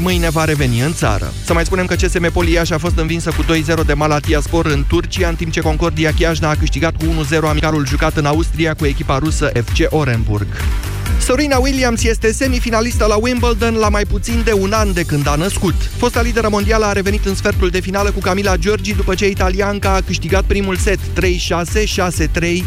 mâine va reveni în țară. Să mai spunem că CSM Poliaș a fost învinsă cu 2-0 de Malatia Spor în Turcia, în timp ce Concordia Chiajna a câștigat cu 1-0 amicalul jucat în Austria cu echipa rusă FC Orenburg. Serena Williams este semifinalistă la Wimbledon la mai puțin de un an de când a născut. Fosta lideră mondială a revenit în sfertul de finală cu Camila Giorgi după ce italianca a câștigat primul set 3-6, 6-3,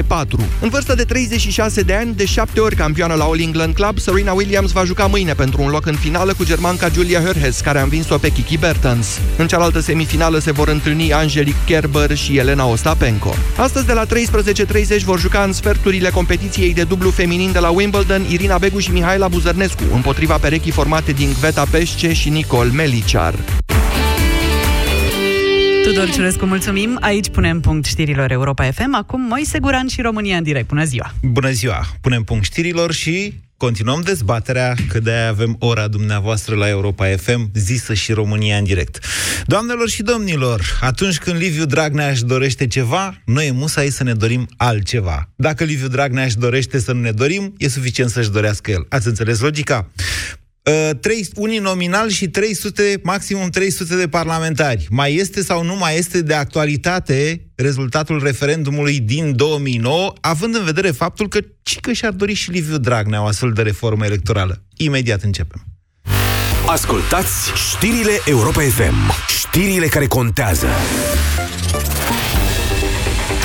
6-4. În vârstă de 36 de ani, de 7 ori campioană la All England Club, Serena Williams va juca mâine pentru un loc în finală cu germanca Julia Herhes, care a învins-o pe Kiki Bertens. În cealaltă semifinală se vor întâlni Angelique Kerber și Elena Ostapenko. Astăzi de la 13.30 vor juca în sferturile competiției de dublu feminin de la Wimbledon Wimbledon, Irina Begu și Mihaela Buzărnescu, împotriva perechii formate din Gveta Peșce și Nicol Meliciar. Tudor Ciurescu, mulțumim. Aici punem punct știrilor Europa FM. Acum Moise Guran și România în direct. Bună ziua! Bună ziua! Punem punct știrilor și continuăm dezbaterea, că de avem ora dumneavoastră la Europa FM, zisă și România în direct. Doamnelor și domnilor, atunci când Liviu Dragnea își dorește ceva, noi e musai să ne dorim altceva. Dacă Liviu Dragnea își dorește să nu ne dorim, e suficient să-și dorească el. Ați înțeles logica? Uh, trei, unii nominal și 300, maximum 300 de parlamentari. Mai este sau nu mai este de actualitate rezultatul referendumului din 2009, având în vedere faptul că cică și-ar dori și Liviu Dragnea o astfel de reformă electorală. Imediat începem. Ascultați știrile Europa FM. Știrile care contează.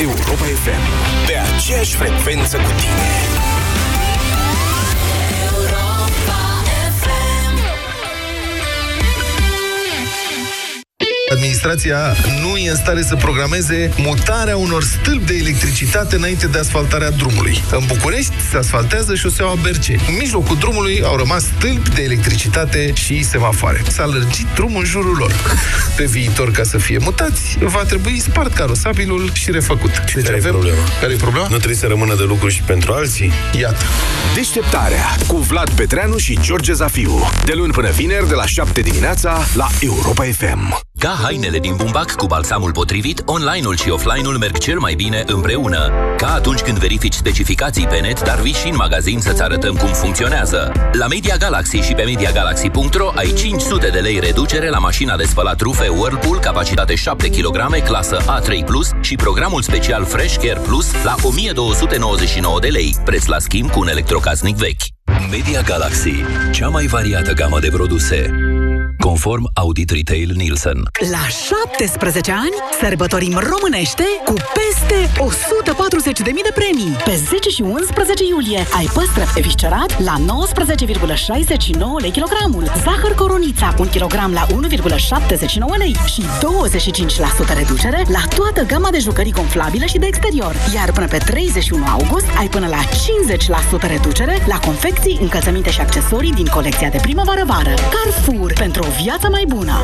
Europa FM. Pe aceeași frecvență cu tine. Administrația nu e în stare să programeze mutarea unor stâlpi de electricitate înainte de asfaltarea drumului. În București se asfaltează șoseaua Berce. În mijlocul drumului au rămas stâlpi de electricitate și semafoare. S-a lărgit drumul în jurul lor. Pe viitor, ca să fie mutați, va trebui spart carosabilul și refăcut. Ce deci care e problema? Care e problema? Nu trebuie să rămână de lucru și pentru alții? Iată. Deșteptarea cu Vlad Petreanu și George Zafiu. De luni până vineri, de la 7 dimineața, la Europa FM. Ca hainele din bumbac cu balsamul potrivit, online-ul și offline-ul merg cel mai bine împreună. Ca atunci când verifici specificații pe net, dar vii și în magazin să-ți arătăm cum funcționează. La Media Galaxy și pe MediaGalaxy.ro ai 500 de lei reducere la mașina de spălat rufe Whirlpool, capacitate 7 kg, clasă A3+, și programul special Fresh Care Plus la 1299 de lei, preț la schimb cu un electrocasnic vechi. Media Galaxy, cea mai variată gamă de produse conform Audit Retail Nielsen. La 17 ani sărbătorim românește cu peste 140.000 de premii. Pe 10 și 11 iulie ai păstrăv eviscerat la 19,69 lei kilogramul, zahăr coronița 1 kg la 1,79 lei și 25% reducere la toată gama de jucării gonflabile și de exterior. Iar până pe 31 august ai până la 50% reducere la confecții, încălțăminte și accesorii din colecția de primăvară-vară. Carrefour pentru o viață mai bună!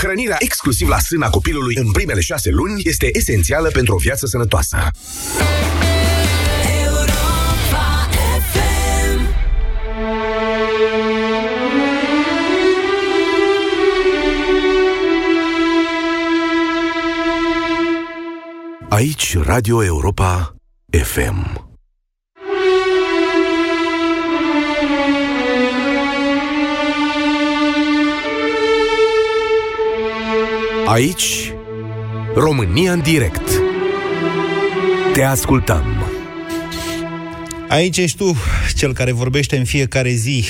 Hrănirea exclusiv la sâna copilului în primele șase luni este esențială pentru o viață sănătoasă. Aici Radio Europa FM. Aici, România în direct. Te ascultăm. Aici ești tu, cel care vorbește în fiecare zi.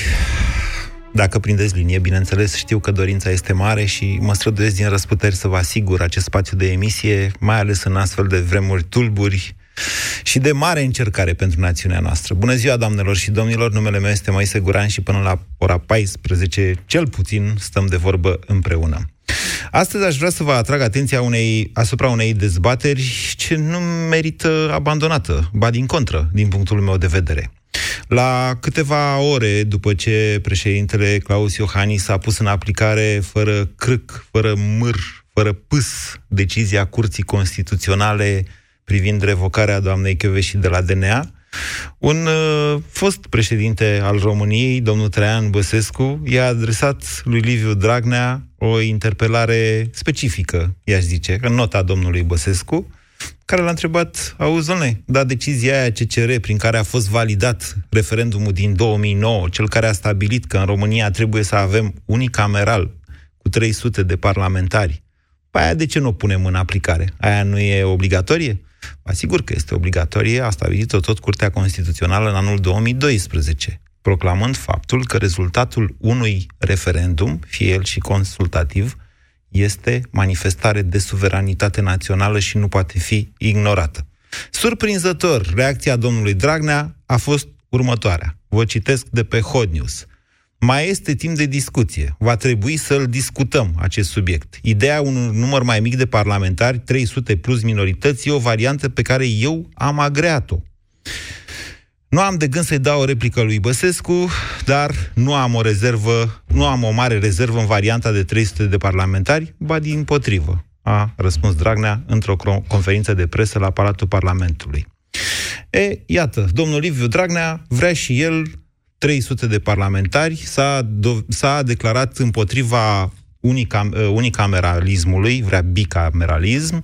Dacă prindeți linie, bineînțeles, știu că dorința este mare și mă străduiesc din răsputeri să vă asigur acest spațiu de emisie, mai ales în astfel de vremuri tulburi și de mare încercare pentru națiunea noastră. Bună ziua, doamnelor și domnilor, numele meu este Moise Guran și până la ora 14, cel puțin, stăm de vorbă împreună. Astăzi aș vrea să vă atrag atenția unei, asupra unei dezbateri ce nu merită abandonată, ba din contră, din punctul meu de vedere. La câteva ore după ce președintele Claus Iohannis s-a pus în aplicare fără crâc, fără mâr, fără pâs, decizia Curții Constituționale privind revocarea doamnei și de la DNA, un uh, fost președinte al României, domnul Traian Băsescu, i-a adresat lui Liviu Dragnea o interpelare specifică, i-aș zice, în nota domnului Băsescu, care l-a întrebat, auzi, domnule, da decizia aia CCR prin care a fost validat referendumul din 2009, cel care a stabilit că în România trebuie să avem unicameral cu 300 de parlamentari, pe aia de ce nu o punem în aplicare? Aia nu e obligatorie? Asigur că este obligatorie, a stabilit-o tot Curtea Constituțională în anul 2012, proclamând faptul că rezultatul unui referendum, fie el și consultativ, este manifestare de suveranitate națională și nu poate fi ignorată. Surprinzător, reacția domnului Dragnea a fost următoarea. Vă citesc de pe Hot News. Mai este timp de discuție. Va trebui să-l discutăm, acest subiect. Ideea unui număr mai mic de parlamentari, 300 plus minorități, e o variantă pe care eu am agreat-o. Nu am de gând să-i dau o replică lui Băsescu, dar nu am o rezervă, nu am o mare rezervă în varianta de 300 de parlamentari, ba din potrivă, a răspuns Dragnea într-o conferință de presă la Palatul Parlamentului. E, iată, domnul Liviu Dragnea vrea și el 300 de parlamentari, s-a, do- s-a declarat împotriva unicam, uh, unicameralismului, vrea bicameralism,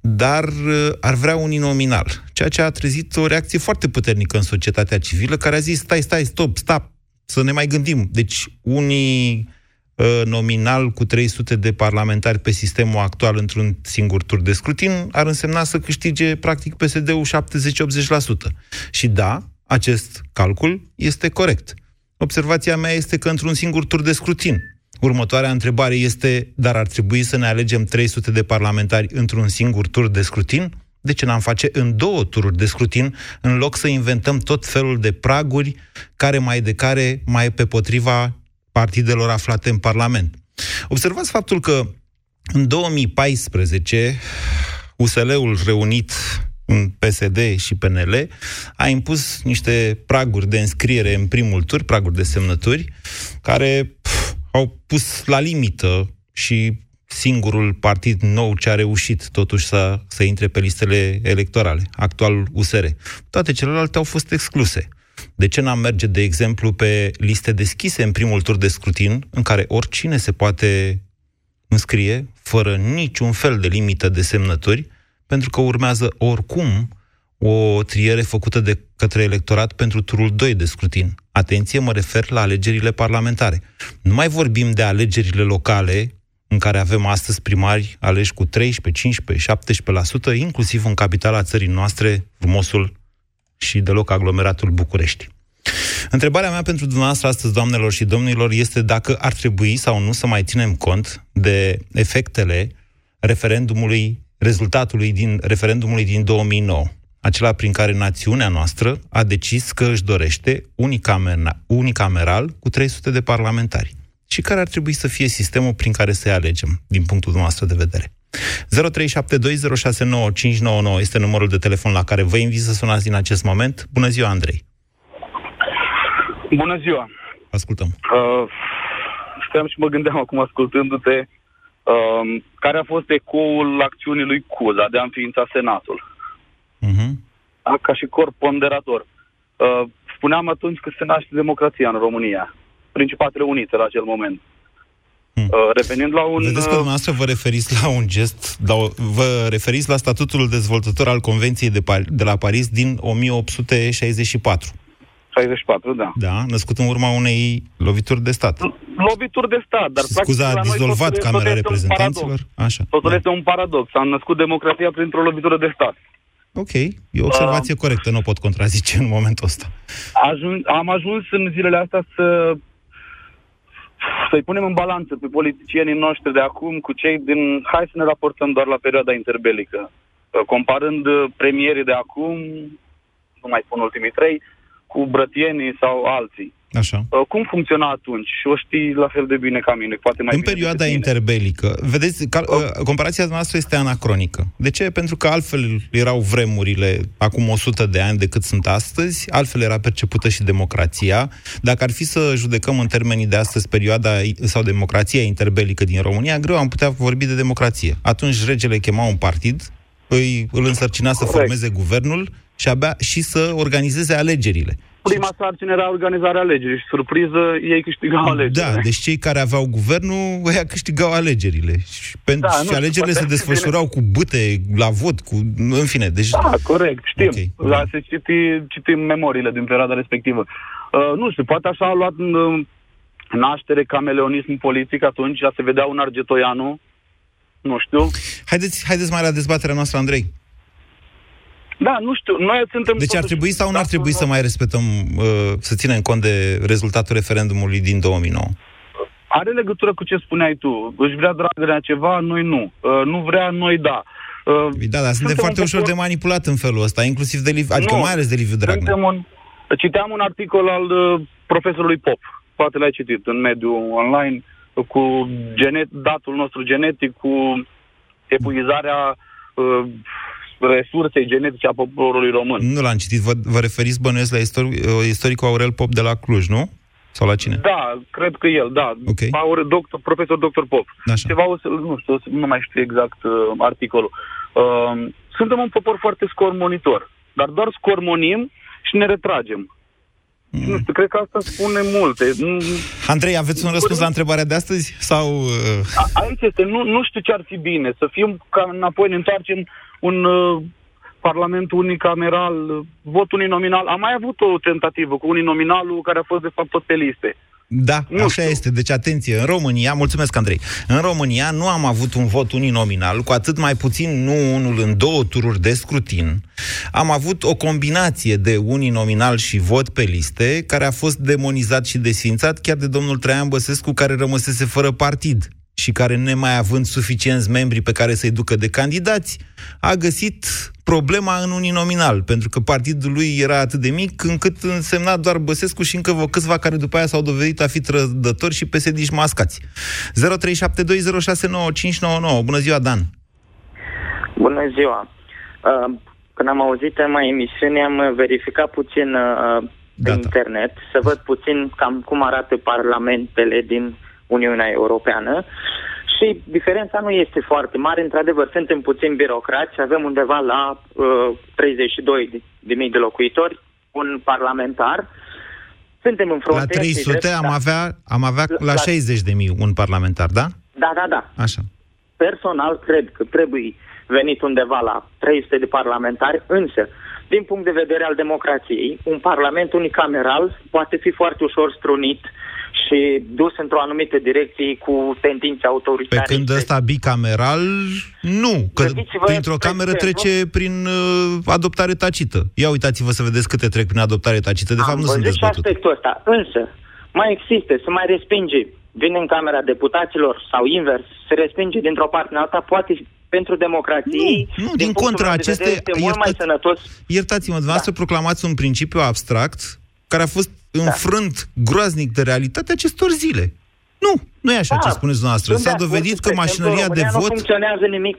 dar uh, ar vrea uninominal. Ceea ce a trezit o reacție foarte puternică în societatea civilă, care a zis, stai, stai, stop, stop, să ne mai gândim. Deci, unii uh, nominal cu 300 de parlamentari pe sistemul actual într-un singur tur de scrutin ar însemna să câștige practic PSD-ul 70-80%. Și da, acest calcul este corect. Observația mea este că într-un singur tur de scrutin. Următoarea întrebare este, dar ar trebui să ne alegem 300 de parlamentari într-un singur tur de scrutin? De ce n-am face în două tururi de scrutin, în loc să inventăm tot felul de praguri care mai de care mai pe potriva partidelor aflate în Parlament? Observați faptul că în 2014 USL-ul reunit în PSD și PNL, a impus niște praguri de înscriere în primul tur, praguri de semnături, care pf, au pus la limită și singurul partid nou ce a reușit totuși să, să intre pe listele electorale, actualul USR. Toate celelalte au fost excluse. De ce n-am merge, de exemplu, pe liste deschise în primul tur de scrutin, în care oricine se poate înscrie, fără niciun fel de limită de semnături, pentru că urmează oricum o triere făcută de către electorat pentru turul 2 de scrutin. Atenție, mă refer la alegerile parlamentare. Nu mai vorbim de alegerile locale, în care avem astăzi primari aleși cu 13, 15, 17%, inclusiv în capitala țării noastre, frumosul și deloc aglomeratul București. Întrebarea mea pentru dumneavoastră astăzi, doamnelor și domnilor, este dacă ar trebui sau nu să mai ținem cont de efectele referendumului rezultatului din referendumului din 2009, acela prin care națiunea noastră a decis că își dorește unicameral cu 300 de parlamentari. Și care ar trebui să fie sistemul prin care să-i alegem, din punctul nostru de vedere. 0372069599 este numărul de telefon la care vă invit să sunați din acest moment. Bună ziua, Andrei! Bună ziua! Ascultăm. Uh, stăteam și mă gândeam acum ascultându-te Um, care a fost ecoul acțiunii lui Cuza de a înființa Senatul. Uh-huh. Ca și corp ponderator. Uh, spuneam atunci că se naște democrația în România. Principatele Unite la acel moment. Hmm. Uh, revenind la un... Vedeți că uh, dumneavoastră vă referiți la un gest, la o, vă referiți la statutul dezvoltător al Convenției de, Par- de la Paris din 1864. 64, da. Da, născut în urma unei lovituri de stat. Lovituri de stat, dar Scuza, a dizolvat noi, Camera Reprezentanților? Așa. Totul da. este un paradox. Am născut democrația printr-o lovitură de stat. Ok, e o observație uh, corectă, nu pot contrazice în momentul ăsta. Ajun, am ajuns în zilele astea să să-i punem în balanță pe politicienii noștri de acum cu cei din... Hai să ne raportăm doar la perioada interbelică. Comparând premierii de acum, nu mai spun ultimii trei, cu brătienii sau alții. Așa. Uh, cum funcționa atunci? Și o știi la fel de bine ca mine, poate mai În bine perioada decât mine. interbelică, vedeți, cal, uh, comparația noastră este anacronică. De ce? Pentru că altfel erau vremurile acum 100 de ani decât sunt astăzi, altfel era percepută și democrația. Dacă ar fi să judecăm în termenii de astăzi perioada sau democrația interbelică din România, greu am putea vorbi de democrație. Atunci regele chema un partid, îi, îl însărcina să Corect. formeze guvernul și abia și să organizeze alegerile. Prima sarcină era organizarea alegerii și surpriză, ei câștigau alegerile. Da, deci cei care aveau guvernul, ăia câștigau alegerile. Și, pentru, Da, da, nu și știu, alegerile se poate- desfășurau cu bâte, la vot, cu... În fine, deci... Da, corect, știm. Ok, Okay, bun. da, se citi, citim memoriile din perioada respectivă. Uh, nu știu, poate așa a luat uh, naștere cameleonism politic atunci, a se vedea un Argetoianu, nu știu. Haideți, haideți mai la dezbaterea noastră, Andrei. Da, nu știu, noi suntem... Deci ar totuși trebui sau nu ar statul trebui să nostru- mai respectăm, uh, să ținem cont de rezultatul referendumului din 2009? Are legătură cu ce spuneai tu. Își vrea Dragnea ceva, noi nu. Uh, nu vrea, noi da. Uh, Da, dar suntem un foarte ușor popor- de manipulat în felul ăsta, inclusiv de Liviu, adică Nu. mai ales de Liviu Dragnea. Suntem un... Citeam un articol al uh, profesorului Pop, poate l-ai citit în mediul online, cu genet, datul nostru genetic, cu epuizarea uh, resursei genetice a poporului român. Nu l-am citit, vă, vă referiți bănuiesc la istor- uh, istoricul Aurel Pop de la Cluj, nu? Sau la cine? Da, cred că el, da. Ok. Aur, doctor, profesor Dr. Pop. Așa. Ceva, o să, nu știu, o să- nu mai știu exact uh, articolul. Uh, suntem un popor foarte scormonitor, dar doar scormonim și ne retragem. Mm. Nu știu, cred că asta spune multe. Nu- Andrei, aveți un răspuns la întrebarea de astăzi? Sau... Uh, A- Aici este, nu, nu știu ce ar fi bine, să fim ca înapoi, ne întoarcem un uh, parlament unicameral, uh, vot uninominal. Am mai avut o tentativă cu uninominalul care a fost de fapt tot pe liste. Da, Nu așa știu. este. Deci, atenție, în România, mulțumesc, Andrei, în România nu am avut un vot uninominal, cu atât mai puțin nu unul în două tururi de scrutin. Am avut o combinație de uninominal și vot pe liste, care a fost demonizat și desfințat chiar de domnul Traian Băsescu, care rămăsese fără partid și care, nemai având suficienți membri pe care să-i ducă de candidați, a găsit problema în uninominal, pentru că partidul lui era atât de mic încât însemna doar Băsescu și încă vă câțiva care după aia s-au dovedit a fi trădători și pesediși mascați. 0372069599. Bună ziua, Dan! Bună ziua! Uh, Când am auzit tema emisiunii, am verificat puțin uh, pe Gata. internet să văd puțin cam cum arată parlamentele din Uniunea Europeană și diferența nu este foarte mare. Într-adevăr, suntem puțin birocrați, avem undeva la uh, 32 de, de mii de locuitori, un parlamentar. Suntem în La frunte. 300 drept, am da. avea, am avea la La- 60 de mii un parlamentar, da? Da, da, da. Așa. Personal, cred că trebuie venit undeva la 300 de parlamentari, însă, din punct de vedere al democrației, un parlament unicameral poate fi foarte ușor strunit și dus într-o anumită direcție cu tendințe Pe autoritare. când ăsta bicameral, nu. Că Gândiți-vă, printr-o spre cameră exemplu- trece prin uh, adoptare tacită. Ia uitați-vă să vedeți câte trec prin adoptare tacită. De fapt, Am nu sunt văzut și dezbătute. aspectul ăsta. Însă, mai există, se mai respinge, vine în Camera Deputaților sau invers, se respinge dintr-o parte în alta, poate fi pentru democrație. Nu, nu, din contra, aceste- Este mult mai iertați- sănătos Iertați-mă, dumneavoastră proclamați un principiu abstract care a fost Da. înfrânt groaznic de realitate acestor zile. Nu, nu e așa ce spuneți dumneavoastră. Sunt S-a de acord dovedit că, că spre exemplu, mașinăria de România vot... Nu funcționează nimic.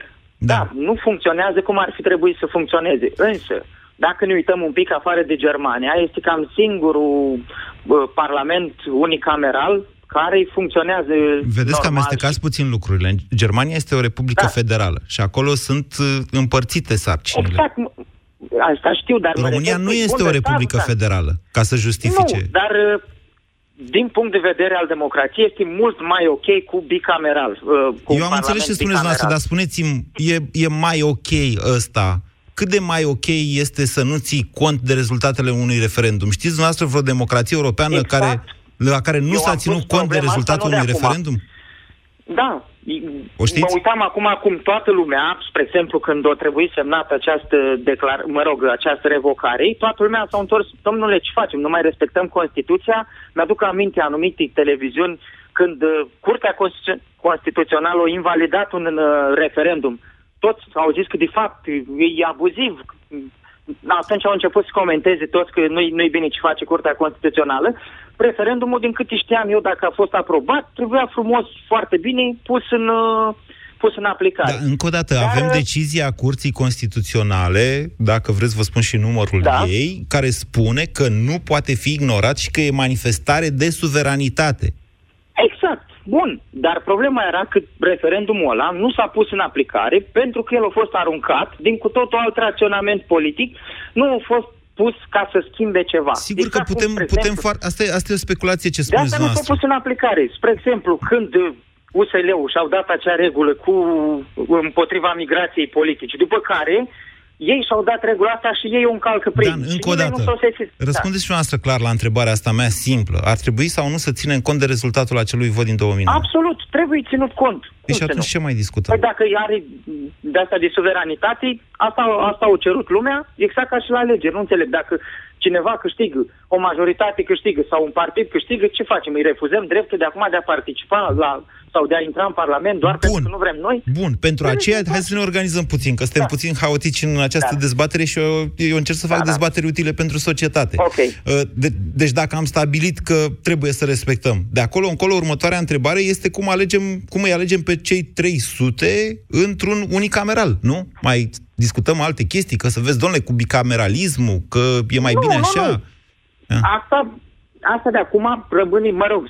Da. Da. nu funcționează cum ar fi trebuit să funcționeze. Însă, dacă ne uităm un pic afară de Germania, este cam singurul bă, parlament unicameral care funcționează Vedeți că normal amestecați puțin lucrurile. Germania este o republică Da. federală și acolo sunt uh, împărțite sarcinile. Exact. M- Asta știu, dar... mă România refer nu pe este o Bundestag, republică da. federală, ca să justifice. Nu, dar uh, din punct de vedere al democrației este mult mai ok cu bicameral. uh, Cu Eu am un înțeles ce parlament spuneți noastră, dar bicameral. spuneți-mi, e, e mai ok ăsta? Cât de mai ok este să nu ții cont de rezultatele unui referendum? Știți dumneavoastră vreo democrație europeană Exact. care, la care nu Eu s-a am ținut pus cont de problema asta rezultatul nu de unui acum. referendum? Da. O știți? Mă uitam acum cum toată lumea, spre exemplu, când o trebuie semnată această declar, mă rog, această revocare, toată lumea s-a întors, domnule, ce facem? Nu mai respectăm Constituția? Mi-aduc aminte anumite televiziuni când uh, Curtea Constitu- Constituțională a invalidat un uh, referendum. Toți au zis că, de fapt, e abuziv. Atunci au început să comenteze toți că nu-i, nu-i bine ce face Curtea Constituțională. Referendumul, din câte știam eu, dacă a fost aprobat, trebuia frumos, foarte bine, pus în, uh, pus în aplicare. Da, încă o dată, Dar... avem decizia Curții Constituționale, dacă vreți vă spun și numărul da. ei, care spune că nu poate fi ignorat și că e manifestare de suveranitate. Exact. Bun, dar problema era că referendumul ăla nu s-a pus în aplicare pentru că el a fost aruncat din cu totul alt raționament politic, nu a fost pus ca să schimbe ceva. Sigur exact că putem, cum, putem exemplu, foarte... Asta e, asta e o speculație ce spuneți De asta nu s-a pus în aplicare. Spre exemplu, când USL-ul și-au dat acea regulă cu împotriva migrației politice, după care ei și-au dat regula asta și ei o încalcă prin. Dan, încă o dată, răspundeți și noastră clar la întrebarea asta mea simplă. Ar trebui sau nu să ținem cont de rezultatul acelui vot din 2009? Absolut, trebuie ținut cont. Păi și atunci ce mai discutăm? Păi dacă are de asta de suveranitate, asta, asta au cerut lumea, exact ca și la alegeri. Nu înțeleg, dacă cineva câștigă, o majoritate câștigă sau un partid câștigă, ce facem? Îi refuzăm dreptul de acum de a participa la sau de a intra în Parlament doar Bun. pentru că nu vrem noi? Bun, pentru de aceea hai să ne organizăm puțin, că suntem da. puțin haotici în această da. dezbatere și eu, eu încerc să fac da, da. dezbateri utile pentru societate. Okay. Uh, de, deci dacă am stabilit că trebuie să respectăm, de acolo încolo următoarea întrebare este cum alegem, cum îi alegem pe cei 300 într-un unicameral, nu? Mai discutăm alte chestii, că să vezi, domnule, cu bicameralismul, că e mai nu, bine așa. Nu, nu. Asta, asta de acum rămâne, mă rog,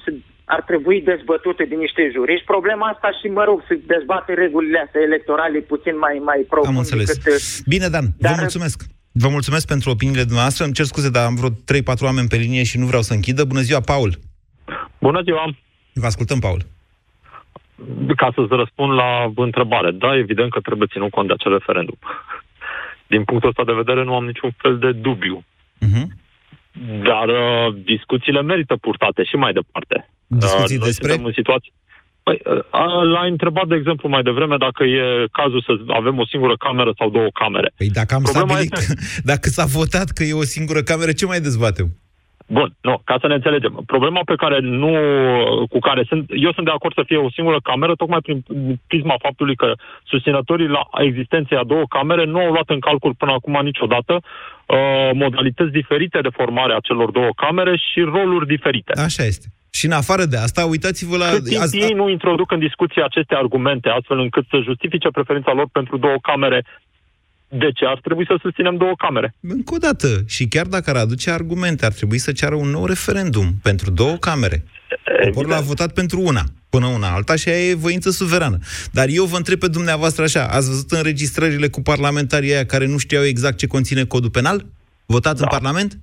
ar trebui dezbătute de niște juriști. Problema asta și, mă rog, să dezbate regulile astea electorale puțin mai, mai profund. Am înțeles. Decât... Uh, Bine, Dan, Dar... vă mulțumesc. Vă mulțumesc pentru opiniile dumneavoastră. Îmi cer scuze, dar am vreo 3-4 oameni pe linie și nu vreau să închidă. Bună ziua, Paul! Bună ziua! Vă ascultăm, Paul. Ca să-ți răspund la întrebare, da, evident că trebuie ținut cont de acel referendum. Din punctul ăsta de vedere nu am niciun fel de dubiu. Uh-huh. Dar uh, discuțiile merită purtate și mai departe. Discuții uh, despre? În situație... Păi, uh, l-a întrebat, de exemplu, mai devreme dacă e cazul să avem o singură cameră sau două camere. Păi dacă am Problema stabilit, este... dacă s-a votat că e o singură cameră, ce mai dezbatem? Bun, nu, ca să ne înțelegem. Problema pe care nu, cu care sunt, eu sunt de acord să fie o singură cameră, tocmai prin prisma faptului că susținătorii la existenței a două camere nu au luat în calcul până acum niciodată uh, modalități diferite de formare a celor două camere și roluri diferite. Așa este. Și în afară de asta, uitați-vă la... Cât timp azi... ei nu introduc în discuție aceste argumente, astfel încât să justifice preferința lor pentru două camere de ce ar trebui să susținem două camere? Încă o dată, și chiar dacă ar aduce argumente, ar trebui să ceară un nou referendum pentru două camere. Poporul a votat pentru una, până una alta, și aia e voință suverană. Dar eu vă întreb pe dumneavoastră așa, ați văzut înregistrările cu parlamentarii aia care nu știau exact ce conține codul penal? Votat da. în Parlament?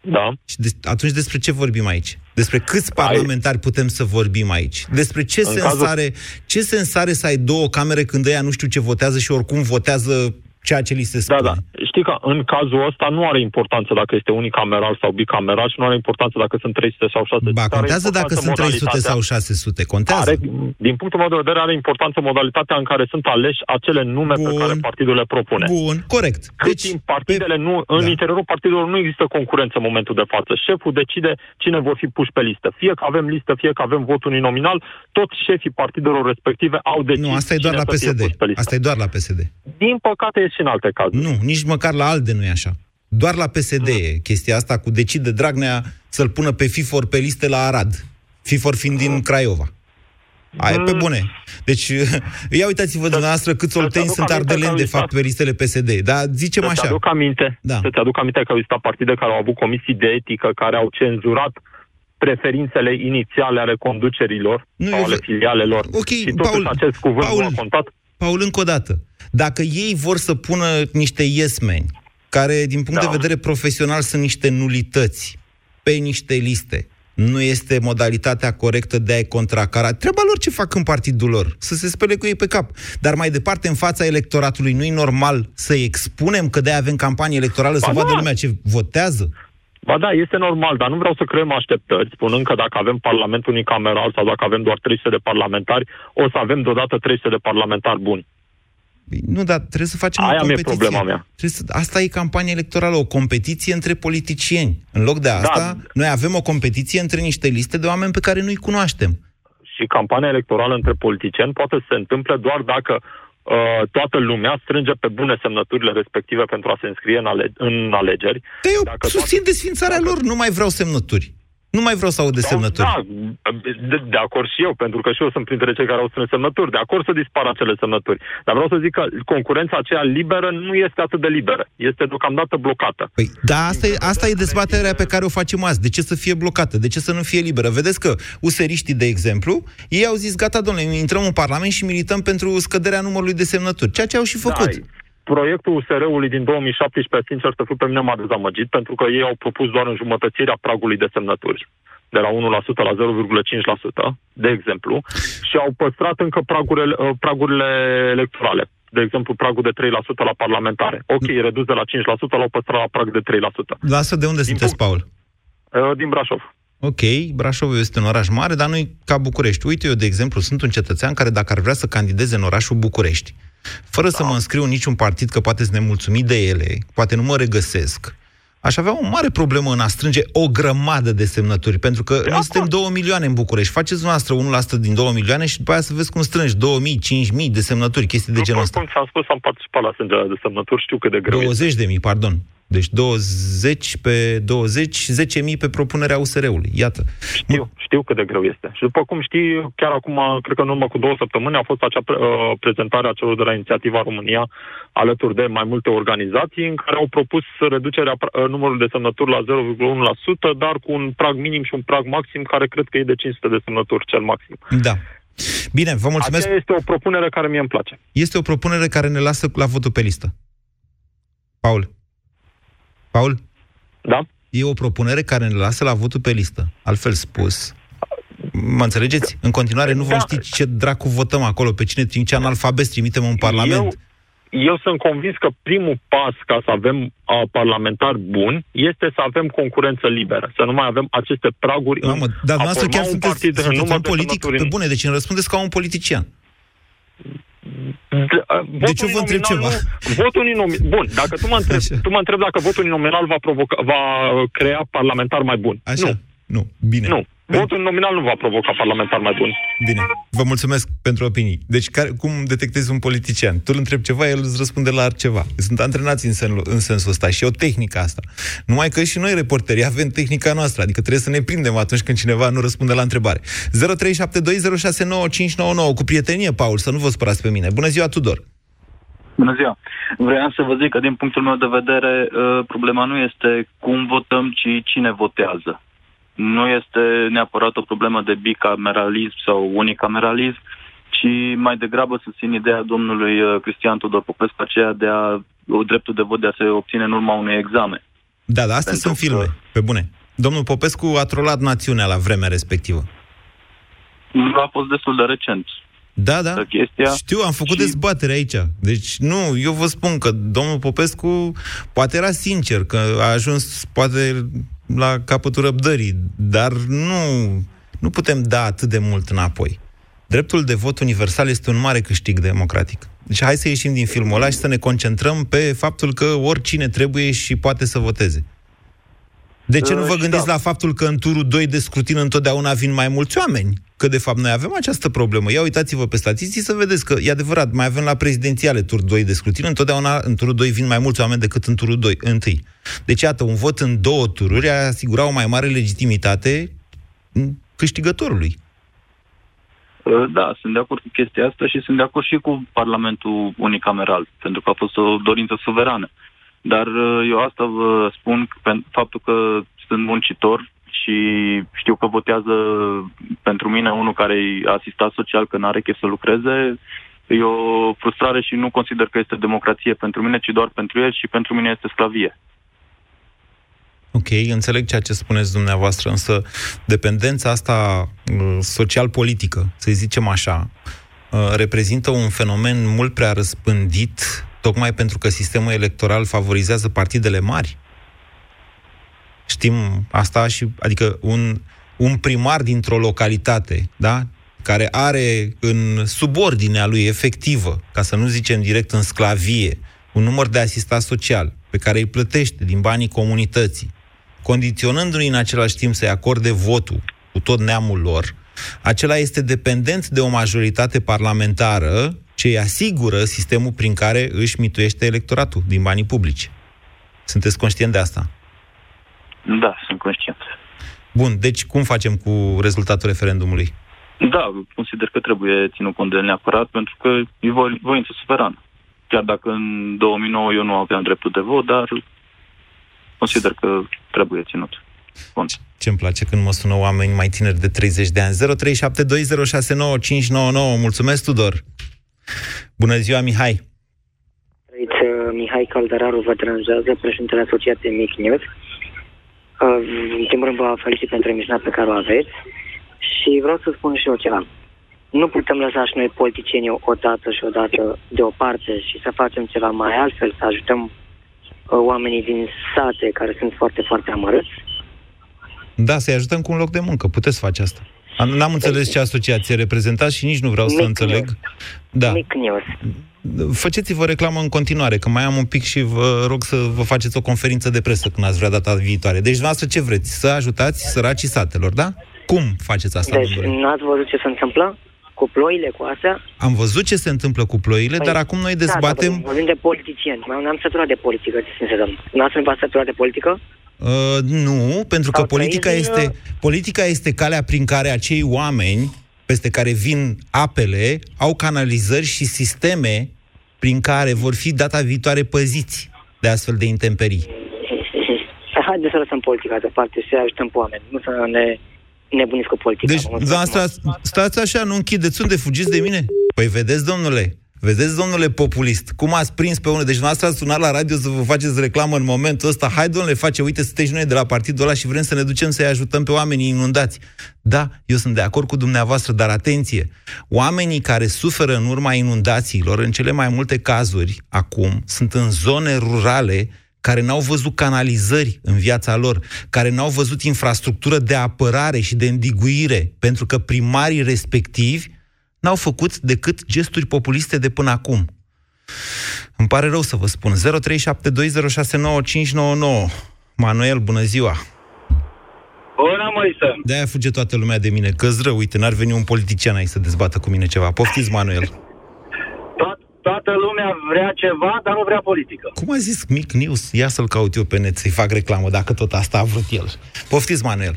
Da. Și de, atunci despre ce vorbim aici? Despre câți parlamentari putem să vorbim aici? Despre ce sens, cazul... are, ce sens are să ai două camere când ăia nu știu ce votează și oricum votează ceea ce li se spune. Da, da. Știi că în cazul ăsta nu are importanță dacă este unicameral sau bicameral și nu are importanță dacă sunt 300 sau 600. Ba, contează dacă sunt 300 sau 600, contează. Are, din punctul meu de vedere are importanță modalitatea în care sunt aleși acele nume Bun. pe care partidul le propune. Bun, corect. Cât deci, timp partidele pe... nu, în da. interiorul partidelor nu există concurență în momentul de față. Șeful decide cine vor fi puși pe listă. Fie că avem listă, fie că avem votul uninominal, toți șefii partidelor respective au decis Nu, asta e doar la PSD. Asta e doar la PSD. Din păcate e și în alte cazuri. Nu, nici măcar la ALDE nu e așa. Doar la PSD nu. e chestia asta cu decide Dragnea să-l pună pe FIFOR pe liste la Arad. FIFOR fiind din Craiova. Aia pe bune. Deci, ia uitați-vă dumneavoastră câți olteni sunt ardeleni, de fapt, pe listele PSD. Dar zicem așa. Să-ți aduc aminte, da. să-ți aduc aminte că au existat partide care au avut comisii de etică, care au cenzurat preferințele inițiale ale conducerilor nu, sau ale filialelor. Ok, și totuși Paul, acest cuvânt Paul, nu a contat. Paul, încă o dată. Dacă ei vor să pună niște iesmeni, care, din punct da. de vedere profesional, sunt niște nulități, pe niște liste, nu este modalitatea corectă de a-i contracara. Treaba lor ce fac în partidul lor, să se spele cu ei pe cap. Dar mai departe, în fața electoratului, nu-i normal să-i expunem că de avem campanie electorală, ba să da. vadă lumea ce votează? Ba da, este normal, dar nu vreau să creăm așteptări, spunând că dacă avem Parlament unicameral sau dacă avem doar 300 de parlamentari, o să avem deodată 300 de parlamentari buni. Păi, nu, dar trebuie să facem Aia o competiție. e problema mea. Să, asta e campania electorală, o competiție între politicieni. În loc de asta, da. noi avem o competiție între niște liste de oameni pe care nu-i cunoaștem. Și campania electorală între politicieni poate să se întâmple doar dacă uh, toată lumea strânge pe bune semnăturile respective pentru a se înscrie în, ale- în alegeri. Dar eu dacă susțin toate... desfințarea dacă... lor, nu mai vreau semnături. Nu mai vreau să aud de semnături. Da, de, de acord și eu, pentru că și eu sunt printre cei care au strâns semnături. De acord să dispară acele semnături. Dar vreau să zic că concurența aceea liberă nu este atât de liberă. Este deocamdată blocată. Păi, da, asta e, asta e dezbaterea pe care o facem azi. De ce să fie blocată? De ce să nu fie liberă? Vedeți că useriștii, de exemplu, ei au zis, gata, domnule, intrăm în Parlament și milităm pentru scăderea numărului de semnături. Ceea ce au și făcut. Da, proiectul USR-ului din 2017, sincer să fiu, pe mine m-a dezamăgit, pentru că ei au propus doar înjumătățirea pragului de semnături de la 1% la 0,5%, de exemplu, și au păstrat încă pragurile, uh, pragurile electorale. De exemplu, pragul de 3% la parlamentare. Ok, redus de la 5%, l-au păstrat la prag de 3%. Lasă de unde din sunteți, Paul? Uh, din Brașov. Ok, Brașov este un oraș mare, dar nu ca București. Uite, eu, de exemplu, sunt un cetățean care, dacă ar vrea să candideze în orașul București, fără da. să mă înscriu în niciun partid, că poate să ne mulțumim de ele, poate nu mă regăsesc, aș avea o mare problemă în a strânge o grămadă de semnături, pentru că de noi suntem 2 milioane în București. Faceți noastră 1% din 2 milioane și după aia să vezi cum strângi 2000, 5000 de semnături, chestii de genul ăsta. Cum ți-am spus, am participat la strângerea de semnături, știu cât de greu 20 de mii, pardon. Deci 20 pe 20, 10.000 pe propunerea USR-ului. Iată. Știu, știu cât de greu este. Și după cum știi, chiar acum, cred că în urmă cu două săptămâni, a fost acea uh, prezentare a celor de la Inițiativa România alături de mai multe organizații în care au propus reducerea uh, numărului de semnături la 0,1%, dar cu un prag minim și un prag maxim care cred că e de 500 de semnături cel maxim. Da. Bine, vă mulțumesc. Aceea este o propunere care mie îmi place. Este o propunere care ne lasă la votul pe listă. Paul. Paul? Da? E o propunere care ne lasă la votul pe listă. Altfel spus, mă înțelegeți? În continuare nu vom da. ști ce dracu votăm acolo, pe cine, ce analfabet trimitem în Parlament. Eu, eu sunt convins că primul pas ca să avem uh, parlamentari buni este să avem concurență liberă, să nu mai avem aceste praguri. Mamă, dar noastră chiar sunteți, sunteți un politic pe bune, deci îmi răspundeți ca un politician. Deci eu vă întreb ceva. Nu, votul uninominal. Bun, dacă tu mă întreb, tu mă întreb dacă votul uninominal va, provoca, va crea parlamentar mai bun. Așa. Nu. Nu. Bine. Nu. Votul nominal nu va provoca parlamentar mai bun. Bine. Vă mulțumesc pentru opinii. Deci, care, cum detectezi un politician? Tu îl întrebi ceva, el îți răspunde la altceva. Sunt antrenați în, sen, în sensul ăsta și e o tehnică asta. Numai că și noi, reporterii, avem tehnica noastră. Adică trebuie să ne prindem atunci când cineva nu răspunde la întrebare. 0372069599 cu prietenie, Paul, să nu vă spărați pe mine. Bună ziua, Tudor! Bună ziua! Vreau să vă zic că, din punctul meu de vedere, uh, problema nu este cum votăm, ci cine votează nu este neapărat o problemă de bicameralism sau unicameralism, ci mai degrabă susțin ideea domnului uh, Cristian Tudor Popescu, aceea de a, o dreptul de vot de a se obține în urma unui examen. Da, da, astea sunt filme, că... pe bune. Domnul Popescu a trolat națiunea la vremea respectivă. Nu a fost destul de recent. Da, da. Chestia Știu, am făcut și... dezbatere aici. Deci, nu, eu vă spun că domnul Popescu poate era sincer, că a ajuns poate la capătul răbdării, dar nu, nu putem da atât de mult înapoi. Dreptul de vot universal este un mare câștig democratic. Deci hai să ieșim din filmul ăla și să ne concentrăm pe faptul că oricine trebuie și poate să voteze. De ce nu vă gândiți da. la faptul că în turul 2 de scrutin întotdeauna vin mai mulți oameni? Că, de fapt, noi avem această problemă. Ia uitați-vă pe statistii să vedeți că, e adevărat, mai avem la prezidențiale tur 2 de scrutin, întotdeauna în turul 2 vin mai mulți oameni decât în turul 2, întâi. Deci, iată, un vot în două tururi a asigura o mai mare legitimitate câștigătorului. Ă, da, sunt de acord cu chestia asta și sunt de acord și cu Parlamentul unicameral, pentru că a fost o dorință suverană. Dar ă, eu asta vă spun, faptul că sunt muncitor și știu că votează pentru mine unul care e asistat social, că n-are chef să lucreze, e o frustrare și nu consider că este democrație pentru mine, ci doar pentru el și pentru mine este sclavie. Ok, înțeleg ceea ce spuneți dumneavoastră, însă dependența asta uh, social-politică, să zicem așa, uh, reprezintă un fenomen mult prea răspândit, tocmai pentru că sistemul electoral favorizează partidele mari. Știm asta și, adică un, un primar dintr-o localitate, da? care are în subordinea lui efectivă, ca să nu zicem direct în sclavie, un număr de asistat social pe care îi plătește din banii comunității, condiționându-i în același timp să-i acorde votul cu tot neamul lor, acela este dependent de o majoritate parlamentară ce îi asigură sistemul prin care își mituiește electoratul din banii publici. Sunteți conștient de asta? Da, sunt conștient. Bun, deci cum facem cu rezultatul referendumului? Da, consider că trebuie ținut cont de el neapărat, pentru că e vo- voință suverană. Chiar dacă în 2009 eu nu aveam dreptul de vot, dar consider că trebuie ținut cont. Ce-mi place când mă sună oameni mai tineri de 30 de ani. 0372069599. Mulțumesc, Tudor! Bună ziua, Mihai! Aici, uh, Mihai Caldăraru vă deranjează, președintele Asociației Mic News. Uh, În primul rând vă felicit pentru emisiunea pe care o aveți și vreau să spun și eu ceva. Nu putem lăsa și noi politicienii o dată și o dată deoparte și să facem ceva mai altfel, să ajutăm uh, oamenii din sate care sunt foarte, foarte amărâți. Da, să-i ajutăm cu un loc de muncă. Puteți face asta. Am- N-am înțeles ce asociație reprezentați și nici nu vreau să Mic înțeleg. Da. Mic News. Faceți-vă reclamă în continuare, că mai am un pic și vă rog să vă faceți o conferință de presă când ați vrea data viitoare. Deci, dumneavoastră ce vreți? Să ajutați săracii satelor, da? Cum faceți asta, Deci, domnule? n-ați văzut ce se întâmplă cu ploile, cu astea? Am văzut ce se întâmplă cu ploile, dar acum noi dezbatem... Da, da, vorbim de politicieni. Mai ne-am săturat de politică, sincer, domnule. Nu ați v săturat de politică? Uh, nu, pentru că Sau politica trăiți în, este, politica este calea prin care acei oameni peste care vin apele au canalizări și sisteme prin care vor fi data viitoare păziți de astfel de intemperii. Haideți să lăsăm politica deoparte și să ajutăm pe oameni. Nu să ne nebuniți cu politica. Deci, Vă mulțumesc da, stați, stați așa, nu închideți. Unde fugiți de mine? Păi vedeți, domnule, vedeți, domnule populist, cum ați prins pe unul. Deci, noastră ați sunat la radio să vă faceți reclamă în momentul ăsta. Hai, domnule, face, uite, sunteți noi de la partidul ăla și vrem să ne ducem să-i ajutăm pe oamenii inundați. Da, eu sunt de acord cu dumneavoastră, dar atenție, oamenii care suferă în urma inundațiilor, în cele mai multe cazuri, acum, sunt în zone rurale care n-au văzut canalizări în viața lor, care n-au văzut infrastructură de apărare și de îndiguire, pentru că primarii respectivi n-au făcut decât gesturi populiste de până acum. Îmi pare rău să vă spun. 0372069599. Manuel, bună ziua! Bună, Moise! De-aia fuge toată lumea de mine, că rău, uite, n-ar veni un politician aici să dezbată cu mine ceva. Poftiți, Manuel. Toat, toată lumea vrea ceva, dar nu vrea politică. Cum a zis Mic News? Ia să-l caut eu pe net, să-i fac reclamă, dacă tot asta a vrut el. Poftiți, Manuel.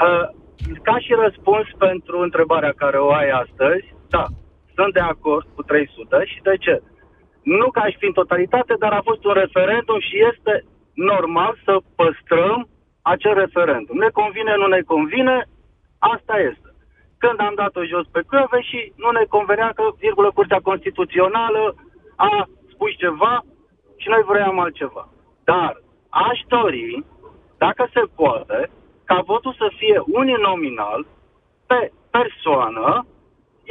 Uh, ca și răspuns pentru întrebarea care o ai astăzi, da, sunt de acord cu 300 și de ce? Nu ca aș fi în totalitate, dar a fost un referendum și este normal să păstrăm acel referendum. Ne convine, nu ne convine, asta este. Când am dat-o jos pe căve și nu ne convenea că, virgulă, Curtea Constituțională a spus ceva și noi vroiam altceva. Dar aș dori, dacă se poate, ca votul să fie uninominal pe persoană,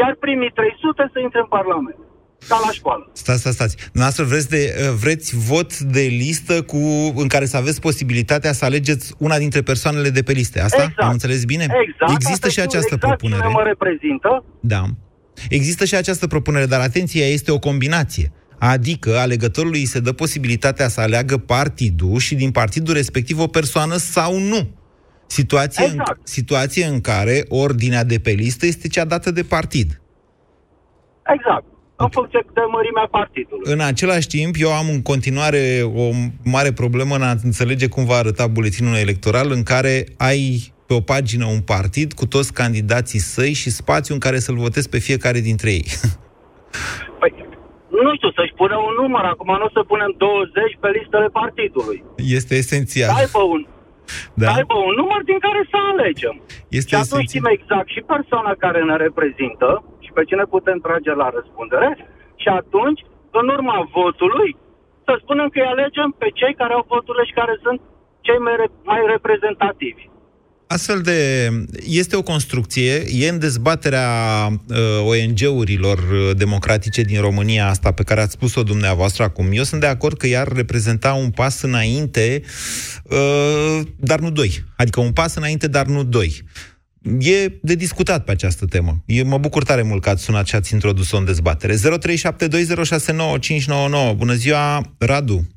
iar primii 300 să intre în Parlament. Ca la școală. Stați, stați, stați. Noastră vreți, de, vreți vot de listă cu, în care să aveți posibilitatea să alegeți una dintre persoanele de pe liste. Asta? Exact. Am înțeles bine? Exact. Există asta și știu această exact propunere. Cine mă reprezintă. Da. Există și această propunere, dar atenție, ea este o combinație. Adică alegătorului îi se dă posibilitatea să aleagă partidul și din partidul respectiv o persoană sau nu. Situație, Exact. în, situație în care ordinea de pe listă este cea dată de partid. Exact. În funcție de mărimea partidului. În același timp, eu am în continuare o mare problemă în a înțelege cum va arăta buletinul electoral în care ai pe o pagină un partid cu toți candidații săi și spațiu în care să-l votezi pe fiecare dintre ei. Păi, nu știu, să-și pune un număr. Acum nu o să punem 20 pe listele partidului. Este esențial. Să aibă un, Da. să aibă un număr din care să alegem. Este și atunci știm exact și persoana care ne reprezintă și pe cine putem trage la răspundere și atunci, în urma votului, să spunem că îi alegem pe cei care au voturile și care sunt cei mai, re- mai reprezentativi. Astfel de... Este o construcție, e în dezbaterea uh, ONG-urilor uh, democratice din România asta pe care ați spus-o dumneavoastră acum. Eu sunt de acord că iar reprezenta un pas înainte, uh, dar nu doi. Adică un pas înainte, dar nu doi. E de discutat pe această temă. E, mă bucur tare mult că ați sunat și ați introdus-o în dezbatere. 0372069599. Bună ziua, Radu.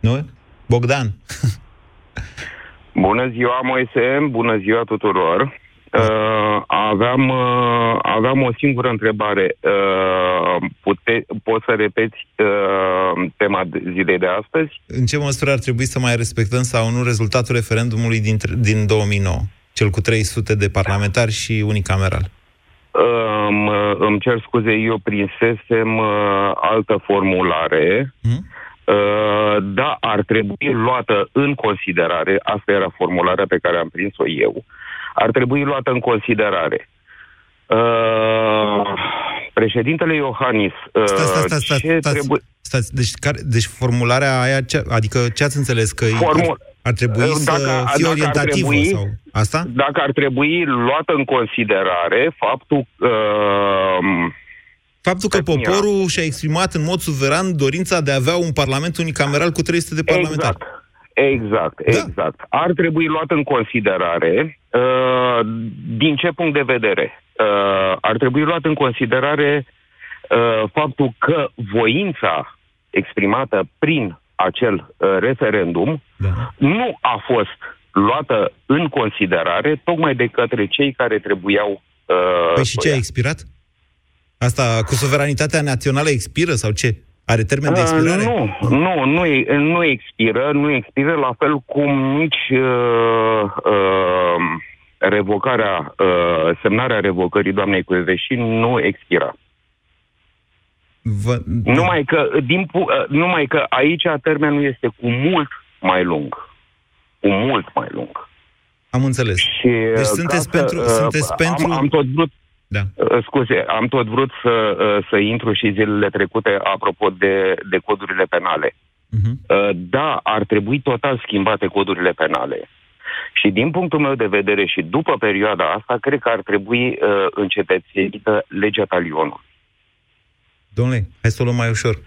Nu? Bogdan. Bună ziua, Moise, bună ziua tuturor. Uh, aveam, uh, aveam o singură întrebare. Uh, pute, poți să repeți uh, tema zilei de astăzi? În ce măsură ar trebui să mai respectăm sau nu rezultatul referendumului din, din 2009? Cel cu 300 de parlamentari și unicameral. Um, îmi cer scuze, eu prinsesem uh, altă formulare. Hmm? Uh, da, ar trebui luată în considerare, asta era formularea pe care am prins-o eu, ar trebui luată în considerare. Uh, președintele Iohannis, uh, stați, stați, stați, ce stați, trebuie... stați. Deci, care, deci formularea aia, ce, adică ce ați înțeles? Că Formul... ar, ar trebui Dacă- să fie dacă ar orientativă trebui- sau asta? Dacă ar trebui luată în considerare faptul uh, Faptul că poporul și-a exprimat în mod suveran dorința de a avea un parlament unicameral cu 300 de parlamentari. Exact, exact. Ar trebui luat în considerare, uh, din ce punct de vedere? Uh, ar trebui luat în considerare uh, faptul că voința exprimată prin acel uh, referendum da. nu a fost luată în considerare tocmai de către cei care trebuiau uh, Păi și să o ce a ia. expirat? Asta cu suveranitatea națională expiră sau ce? Are termen de Uh, expirare? Nu, nu, nu, e- nu expiră, nu expiră, la fel cum nici uh, uh, revocarea, uh, semnarea revocării doamnei Cueveși nu expira. Vă... Numai că, din, pu- uh, numai că aici termenul este cu mult mai lung. Cu mult mai lung. Am înțeles. Și, Deci uh, sunteți ca să, pentru- uh, sunteți pentru- Am, am tot vrut... Da. Uh, Scuze, am tot vrut să, uh, să intru și zilele trecute apropo de, de codurile penale. Uh, Da, ar trebui total schimbate codurile penale. Și din punctul meu de vedere și după perioada asta, cred că ar trebui uh, încetățenită legea talionului. Domnule, hai să o luăm mai ușor.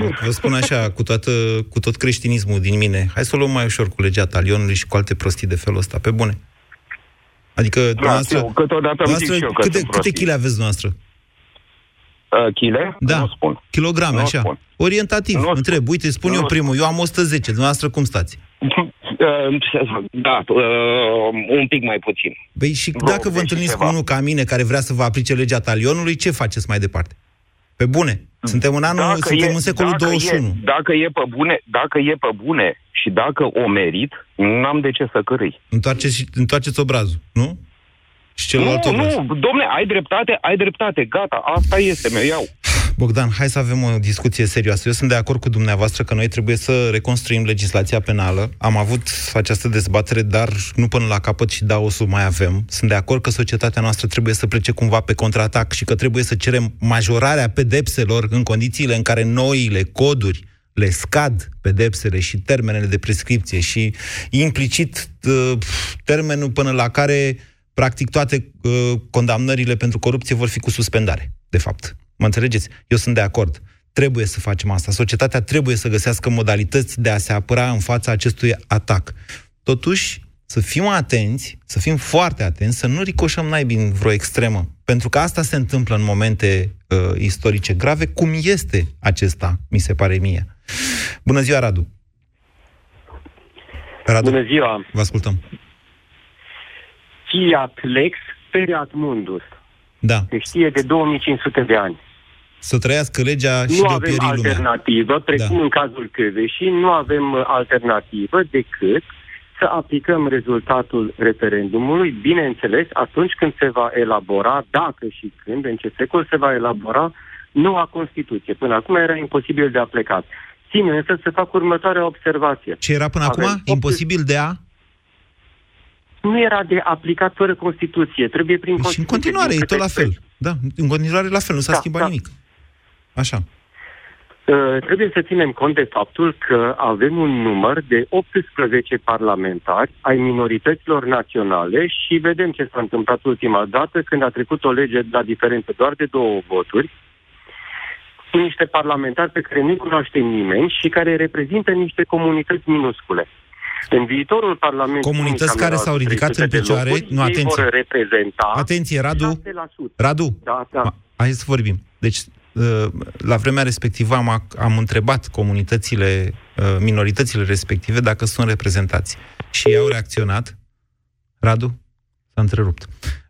Nu, vă spun așa, cu, toată, cu tot creștinismul din mine, hai să o luăm mai ușor cu legea talionului și cu alte prostii de felul ăsta, pe bune. Adică, dumneavoastră, eu câteodată îmi zic dumneavoastră și eu că câte, sunt câte prostii. chile aveți dumneavoastră? Uh, chile? Da. Nu spun. Kilograme, Nu așa. spun. Orientativ, Nu întreb. Uite, spun Nu eu spun. primul, eu am 110, dumneavoastră cum stați? Uh, Da, uh, un pic mai puțin. Păi și Vreo dacă vă 80 întâlniți cu ceva. unul ca mine care vrea să vă aplice legea talionului, ce faceți mai departe? Pe bune. Suntem în anul, suntem în secolul dacă 21. E, dacă e pe bune, dacă e pe bune și dacă o merit, n-am de ce să cărâi. Întoarceți, întoarceți obrazul, nu? Și celălalt nu, obraz. nu, domne, ai dreptate, ai dreptate, gata, asta este, mi iau. Bogdan, hai să avem o discuție serioasă. Eu sunt de acord cu dumneavoastră că noi trebuie să reconstruim legislația penală. Am avut această dezbatere, dar nu până la capăt și da, o să mai avem. Sunt de acord că societatea noastră trebuie să plece cumva pe contraatac și că trebuie să cerem majorarea pedepselor în condițiile în care noile coduri le scad pedepsele și termenele de prescripție și implicit uh, termenul până la care practic toate uh, condamnările pentru corupție vor fi cu suspendare, de fapt. Mă înțelegeți? Eu sunt de acord. Trebuie să facem asta. Societatea trebuie să găsească modalități de a se apăra în fața acestui atac. Totuși, să fim atenți, să fim foarte atenți, să nu ricoșăm naibii în vreo extremă. Pentru că asta se întâmplă în momente uh, istorice grave, cum este acesta, mi se pare mie. Bună ziua, Radu! Radu, Bună ziua! vă ascultăm. Fiat Lex Periat Mundus. Da. Se știe de 2500 de ani. Să trăiască legea și nu de avem pieri lumea. alternativă, precum Da. în cazul Căveșii, nu avem uh, alternativă decât să aplicăm rezultatul referendumului, bineînțeles, atunci când se va elabora, dacă și când, în ce secol se va elabora noua Constituție. Până acum era imposibil de aplicat. Țin însă să fac următoarea observație. Ce era până Avem acum? Imposibil de a... Nu era de aplicat fără Constituție, trebuie prin Și în Constituție. continuare din e tot câte la fel. Da, în continuare la fel, nu s-a Da, schimbat da. nimic. Așa. Uh, trebuie să ținem cont de faptul că avem un număr de 18 parlamentari ai minorităților naționale și vedem ce s-a întâmplat ultima dată când a trecut o lege la diferență doar de două voturi cu niște parlamentari pe care nu-i cunoaște nimeni și care reprezintă niște comunități minuscule. În viitorul Parlament Comunități care s-au ridicat în picioare, nu, ei atenție. vor reprezenta Atenție, Radu. 6%. Radu, Da, da. hai să vorbim. Deci, uh, la vremea respectivă am, am întrebat comunitățile, uh, minoritățile respective dacă sunt reprezentați. Și ei au reacționat. Radu? S-a întrerupt.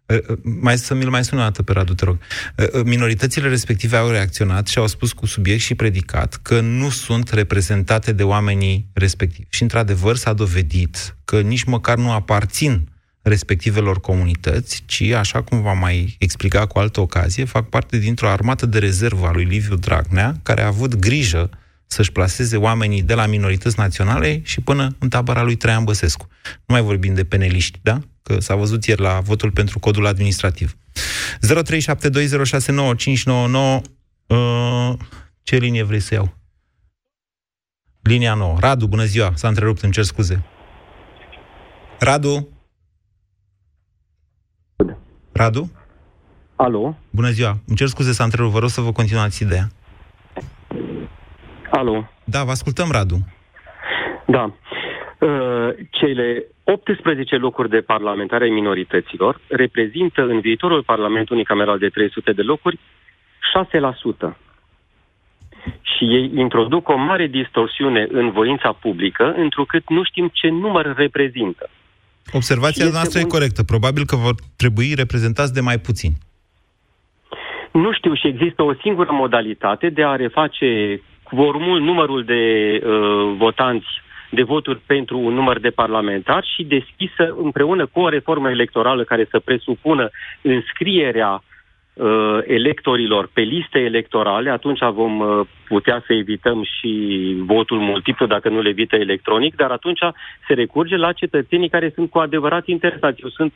Uh, uh, mai să mi-l mai sună o dată pe Radu, te rog. Uh, minoritățile respective au reacționat și au spus cu subiect și predicat că nu sunt reprezentate de oamenii respectivi. Și, într-adevăr, s-a dovedit că nici măcar nu aparțin respectivelor comunități, ci, așa cum v-am mai explicat cu altă ocazie, fac parte dintr-o armată de rezervă a lui Liviu Dragnea, care a avut grijă să-și placeze oamenii de la minorități naționale și până în tabăra lui Traian Băsescu. Nu mai vorbim de peneliști, da? Că s-a văzut ieri la votul pentru codul administrativ. 0372069599 uh, Ce linie vrei să iau? Linia nouă. Radu, bună ziua. S-a întrerupt, îmi cer scuze. Radu? Radu? Alo? Bună ziua. Îmi cer scuze, s-a întrerupt. Vă rog să vă continuați ideea. Alo? Da, vă ascultăm, Radu. Da. Uh, cele 18 locuri de parlamentare ai minorităților reprezintă în viitorul Parlament unicameral de 300 de locuri 6%. Și ei introduc o mare distorsiune în voința publică, întrucât nu știm ce număr reprezintă. Observația noastră un... e corectă. Probabil că vor trebui reprezentați de mai puțini. Nu știu și există o singură modalitate de a reface quorumul, numărul de uh, votanți de voturi pentru un număr de parlamentari și deschisă împreună cu o reformă electorală care să presupună înscrierea uh, electorilor pe liste electorale, atunci vom uh, putea să evităm și votul multiplu dacă nu le evită electronic, dar atunci se recurge la cetățenii care sunt cu adevărat interesați. Eu sunt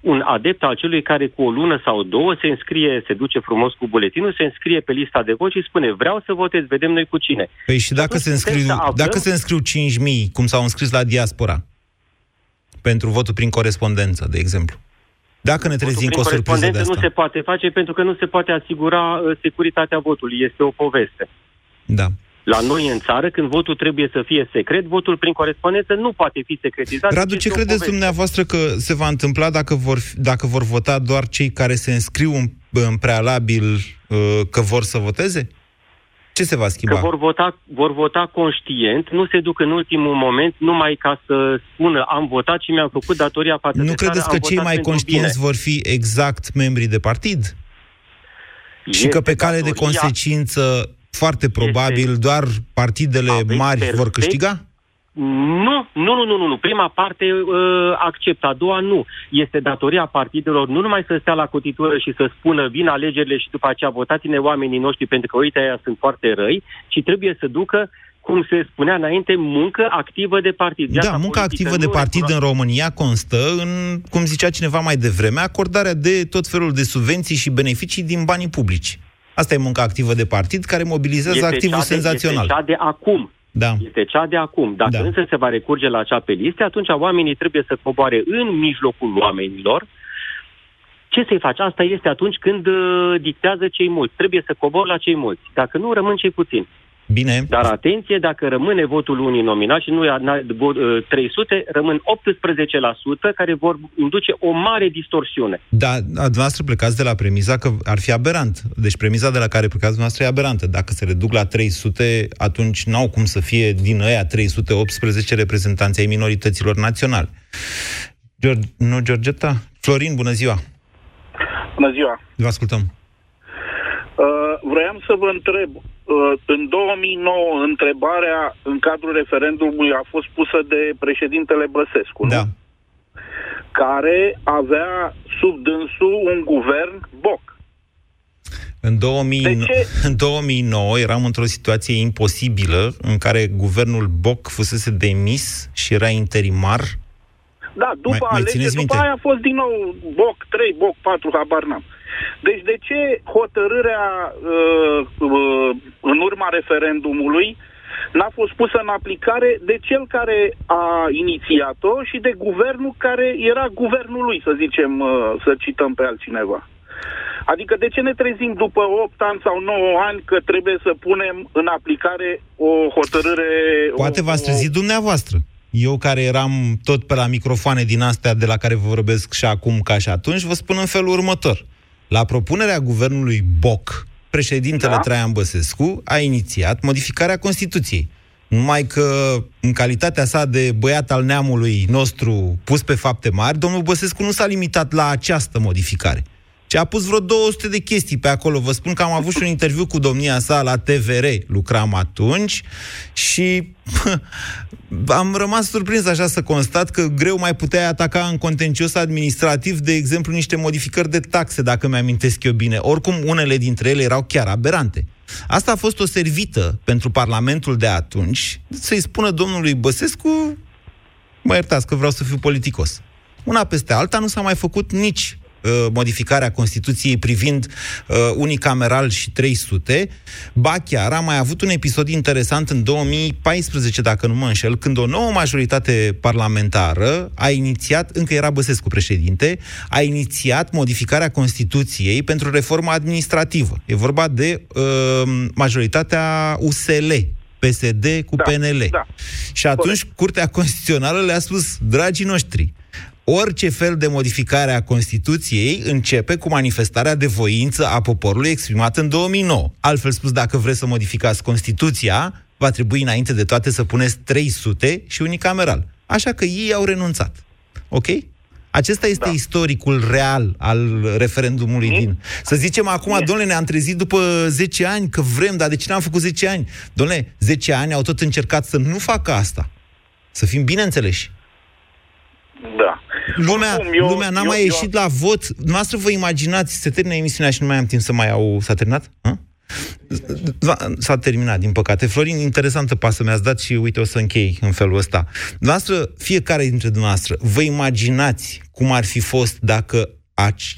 un adept al celui care cu o lună sau două se înscrie, se duce frumos cu buletinul, se înscrie pe lista de vot și spune vreau să votez, vedem noi cu cine. Păi și dacă se, înscriu, aflăm... dacă se înscriu 5.000, cum s-au înscris la diaspora, pentru votul prin corespondență, de exemplu? Dacă ne trezim cu o surpriză de asta. nu se poate face pentru că nu se poate asigura uh, securitatea votului. Este o poveste. Da. La noi în țară, când votul trebuie să fie secret, votul prin corespondență nu poate fi secretizat. Radu, ce credeți dumneavoastră că se va întâmpla dacă vor, dacă vor vota doar cei care se înscriu în, în prealabil uh, că vor să voteze? Ce se va schimba? Că vor vota, vor vota conștient, nu se duc în ultimul moment numai ca să spună am votat și mi-am făcut datoria față nu de credeți țară, că cei mai conștienți bine. vor fi exact membrii de partid? Este și că pe cale de consecință foarte probabil este... doar partidele Aveți mari perfect. vor câștiga? Nu, nu, nu, nu, nu. Prima parte uh, accept, a doua nu. Este datoria partidelor nu numai să stea la cotitură și să spună vin alegerile și după aceea votați-ne oamenii noștri pentru că uite aia sunt foarte răi, ci trebuie să ducă cum se spunea înainte, muncă activă de partid. Da, munca activă de partid în România constă în, cum zicea cineva mai devreme, acordarea de tot felul de subvenții și beneficii din banii publici. Asta e munca activă de partid care mobilizează este activul cea de, senzațional. Este cea de acum. Da. Este cea de acum. Dacă Da. însă se va recurge la acea pe liste, atunci oamenii trebuie să coboare în mijlocul oamenilor. Ce să-i faci? Asta este atunci când uh, dictează cei mulți. Trebuie să cobor la cei mulți. Dacă nu, rămân cei puțini. Bine. Dar atenție, dacă rămâne votul uninominal și nu e na- vo- uh, 300, rămân 18% care vor induce o mare distorsiune. Da, a, dumneavoastră plecați de la premiza că ar fi aberant. Deci premiza de la care plecați dumneavoastră e aberantă. Dacă se reduc la 300, atunci n-au cum să fie din ăia 318 reprezentanți ai minorităților naționale. George, nu, Georgeta? Florin, bună ziua! Bună ziua! Vă ascultăm. Uh, vroiam să vă întreb, uh, în 2009 întrebarea în cadrul referendumului a fost pusă de președintele Băsescu, Da. nu? care avea sub dânsul un guvern boc. În, 2000, în 2009 eram într-o situație imposibilă în care guvernul Boc fusese demis și era interimar. Da, după Mai- mai alegeri, țineți după minte? aia a fost din nou boc 3, boc 4, habar n-am. Deci de ce hotărârea uh, uh, în urma referendumului n-a fost pusă în aplicare de cel care a inițiat-o și de guvernul care era guvernul lui, să zicem, uh, să cităm pe altcineva. Adică de ce ne trezim după 8 ani sau 9 ani că trebuie să punem în aplicare o hotărâre... Poate o, v-ați trezit dumneavoastră. Eu care eram tot pe la microfoane din astea de la care vă vorbesc și acum ca și atunci, vă spun în felul următor. La propunerea guvernului Boc, președintele Da. Traian Băsescu a inițiat modificarea Constituției. Numai că, în calitatea sa de băiat al neamului nostru pus pe fapte mari, domnul Băsescu nu s-a limitat la această modificare ci a pus vreo 200 de chestii pe acolo. Vă spun că am avut și un interviu cu domnia sa la TVR, lucram atunci și am rămas surprins așa să constat că greu mai puteai ataca în contencios administrativ, de exemplu, niște modificări de taxe, dacă mi-amintesc eu bine. Oricum, unele dintre ele erau chiar aberante. Asta a fost o servită pentru Parlamentul de atunci, să-i spună domnului Băsescu, mă iertați că vreau să fiu politicos. Una peste alta nu s-a mai făcut nici Uh, modificarea Constituției privind uh, unicameral și 300, ba chiar a mai avut un episod interesant în 2014, dacă nu mă înșel, când o nouă majoritate parlamentară a inițiat, încă era Băsescu președinte, a inițiat modificarea Constituției pentru reforma administrativă. E vorba de uh, majoritatea USL, PSD cu da, PNL. Da. Și atunci Corect. Curtea Constituțională le-a spus, dragii noștri, Orice fel de modificare a Constituției începe cu manifestarea de voință a poporului exprimată în 2009. Altfel spus, dacă vreți să modificați Constituția, va trebui înainte de toate să puneți 300 și unicameral. Așa că ei au renunțat. Ok? Acesta este da. istoricul real al referendumului mm. din... Să zicem acum, mm. domnule, ne-am trezit după 10 ani că vrem, dar de ce n-am făcut 10 ani? Domnule, 10 ani au tot încercat să nu facă asta. Să fim bine înțeleși. Da. Lumea, Oricum, eu, lumea n-a eu, mai eu, ieșit eu... la vot. Noastră vă imaginați, se termină emisiunea și nu mai am timp să mai au... S-a terminat? Ha? S-a terminat, din păcate. Florin, interesantă pasă mi-ați dat și uite, o să închei în felul ăsta. Noastră, fiecare dintre dumneavoastră, vă imaginați cum ar fi fost dacă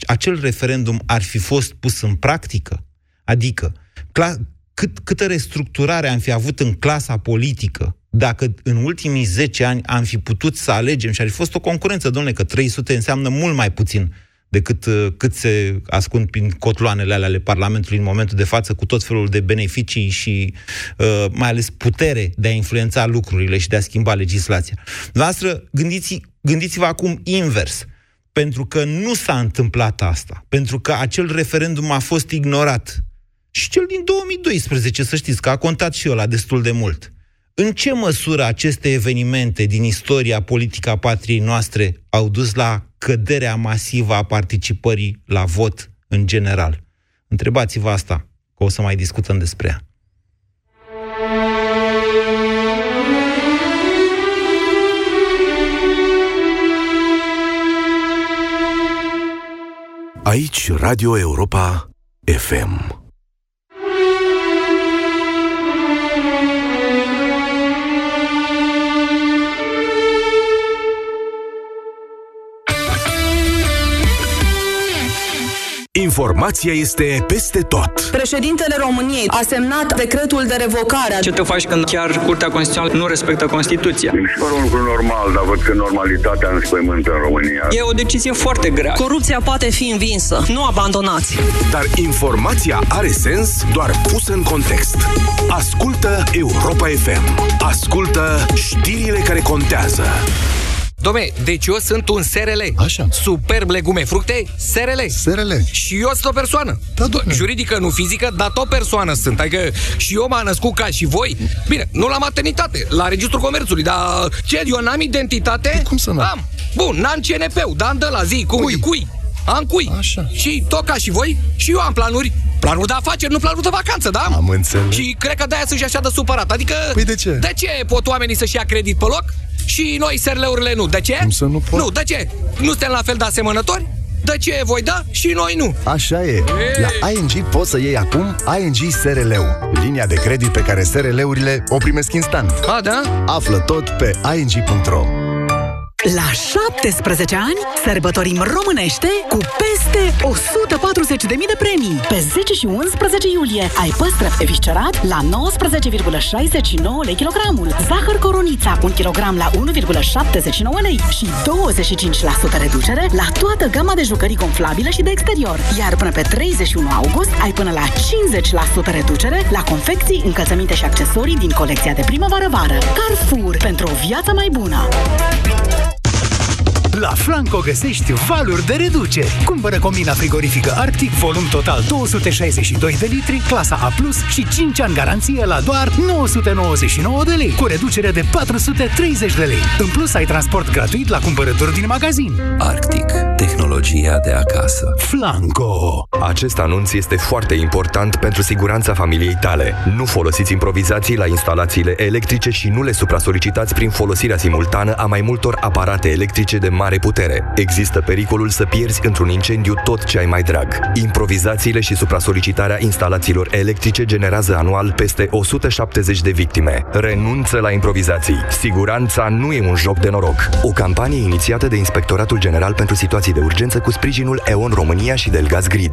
acel referendum ar fi fost pus în practică? Adică, cla- cât, câtă restructurare am fi avut în clasa politică dacă în ultimii 10 ani am fi putut să alegem și ar fi fost o concurență, domnule, că 300 înseamnă mult mai puțin decât uh, cât se ascund prin cotloanele alea ale Parlamentului în momentul de față, cu tot felul de beneficii și uh, mai ales putere de a influența lucrurile și de a schimba legislația. Noastră, gândiți, gândiți-vă acum invers, pentru că nu s-a întâmplat asta, pentru că acel referendum a fost ignorat. Și cel din 2012, să știți, că a contat și ăla destul de mult. În ce măsură aceste evenimente din istoria politică a patriei noastre au dus la căderea masivă a participării la vot în general? Întrebați-vă asta, că o să mai discutăm despre ea. Aici Radio Europa FM. Informația este peste tot. Președintele României a semnat decretul de revocare. Ce te faci când chiar Curtea Constituțională nu respectă Constituția? Mi se pare un lucru normal, dar văd că normalitatea înspăimântă în România. E o decizie foarte grea. Corupția poate fi învinsă. Nu abandonați. Dar informația are sens doar pusă în context. Ascultă Europa FM. Ascultă știrile care contează. Dom'le, deci eu sunt un SRL. Așa. Superb legume, fructe, SRL. SRL. Și eu sunt o persoană. Da, doamne. Juridică, nu fizică, dar tot persoană sunt. Adică și eu m-am născut ca și voi. Bine, nu la maternitate, la Registrul Comerțului, dar ce, eu n-am identitate? De cum să n-am? Am. Bun, n-am CNP-ul, dar am de la zi, cum, cui? cui? Am cui. Așa. Și tot ca și voi, și eu am planuri. Planuri de afaceri, nu planuri de vacanță, da? Am înțeles. Și cred că de-aia sunt și așa de supărat. Adică... Păi de ce? De ce pot oamenii să-și ia credit pe loc? și noi SRL-urile nu. De ce? Cum să nu pot? Nu, de ce? Nu suntem la fel de asemănători? De ce voi da și noi nu? Așa e. Ei. La ING poți să iei acum ING SRL-ul. Linia de credit pe care SRL-urile o primesc instant. A, da? Află tot pe ing.ro la 17 ani sărbătorim românește cu peste 140.000 de premii. Pe 10 și 11 iulie ai păstrăv eviscerat la 19,69 lei kilogramul, zahăr coronița 1 kg la 1,79 lei și 25% reducere la toată gama de jucării gonflabile și de exterior. Iar până pe 31 august ai până la 50% reducere la confecții, încălțăminte și accesorii din colecția de primăvară-vară. Carrefour, pentru o viață mai bună! La Flanco găsești valuri de reducere. Cumpără combina frigorifică Arctic, volum total 262 de litri, clasa A+, și 5 ani garanție la doar 999 de lei, cu reducere de 430 de lei. În plus, ai transport gratuit la cumpărături din magazin. Arctic. Tehnologia de acasă. Flanco. Acest anunț este foarte important pentru siguranța familiei tale. Nu folosiți improvizații la instalațiile electrice și nu le supra-solicitați prin folosirea simultană a mai multor aparate electrice de mare putere. Există pericolul să pierzi într-un incendiu tot ce ai mai drag. Improvizațiile și supra-solicitarea instalațiilor electrice generează anual peste 170 de victime. Renunță la improvizații. Siguranța nu e un joc de noroc. O campanie inițiată de Inspectoratul General pentru Situații de Urgență cu sprijinul EON România și Delgaz Grid.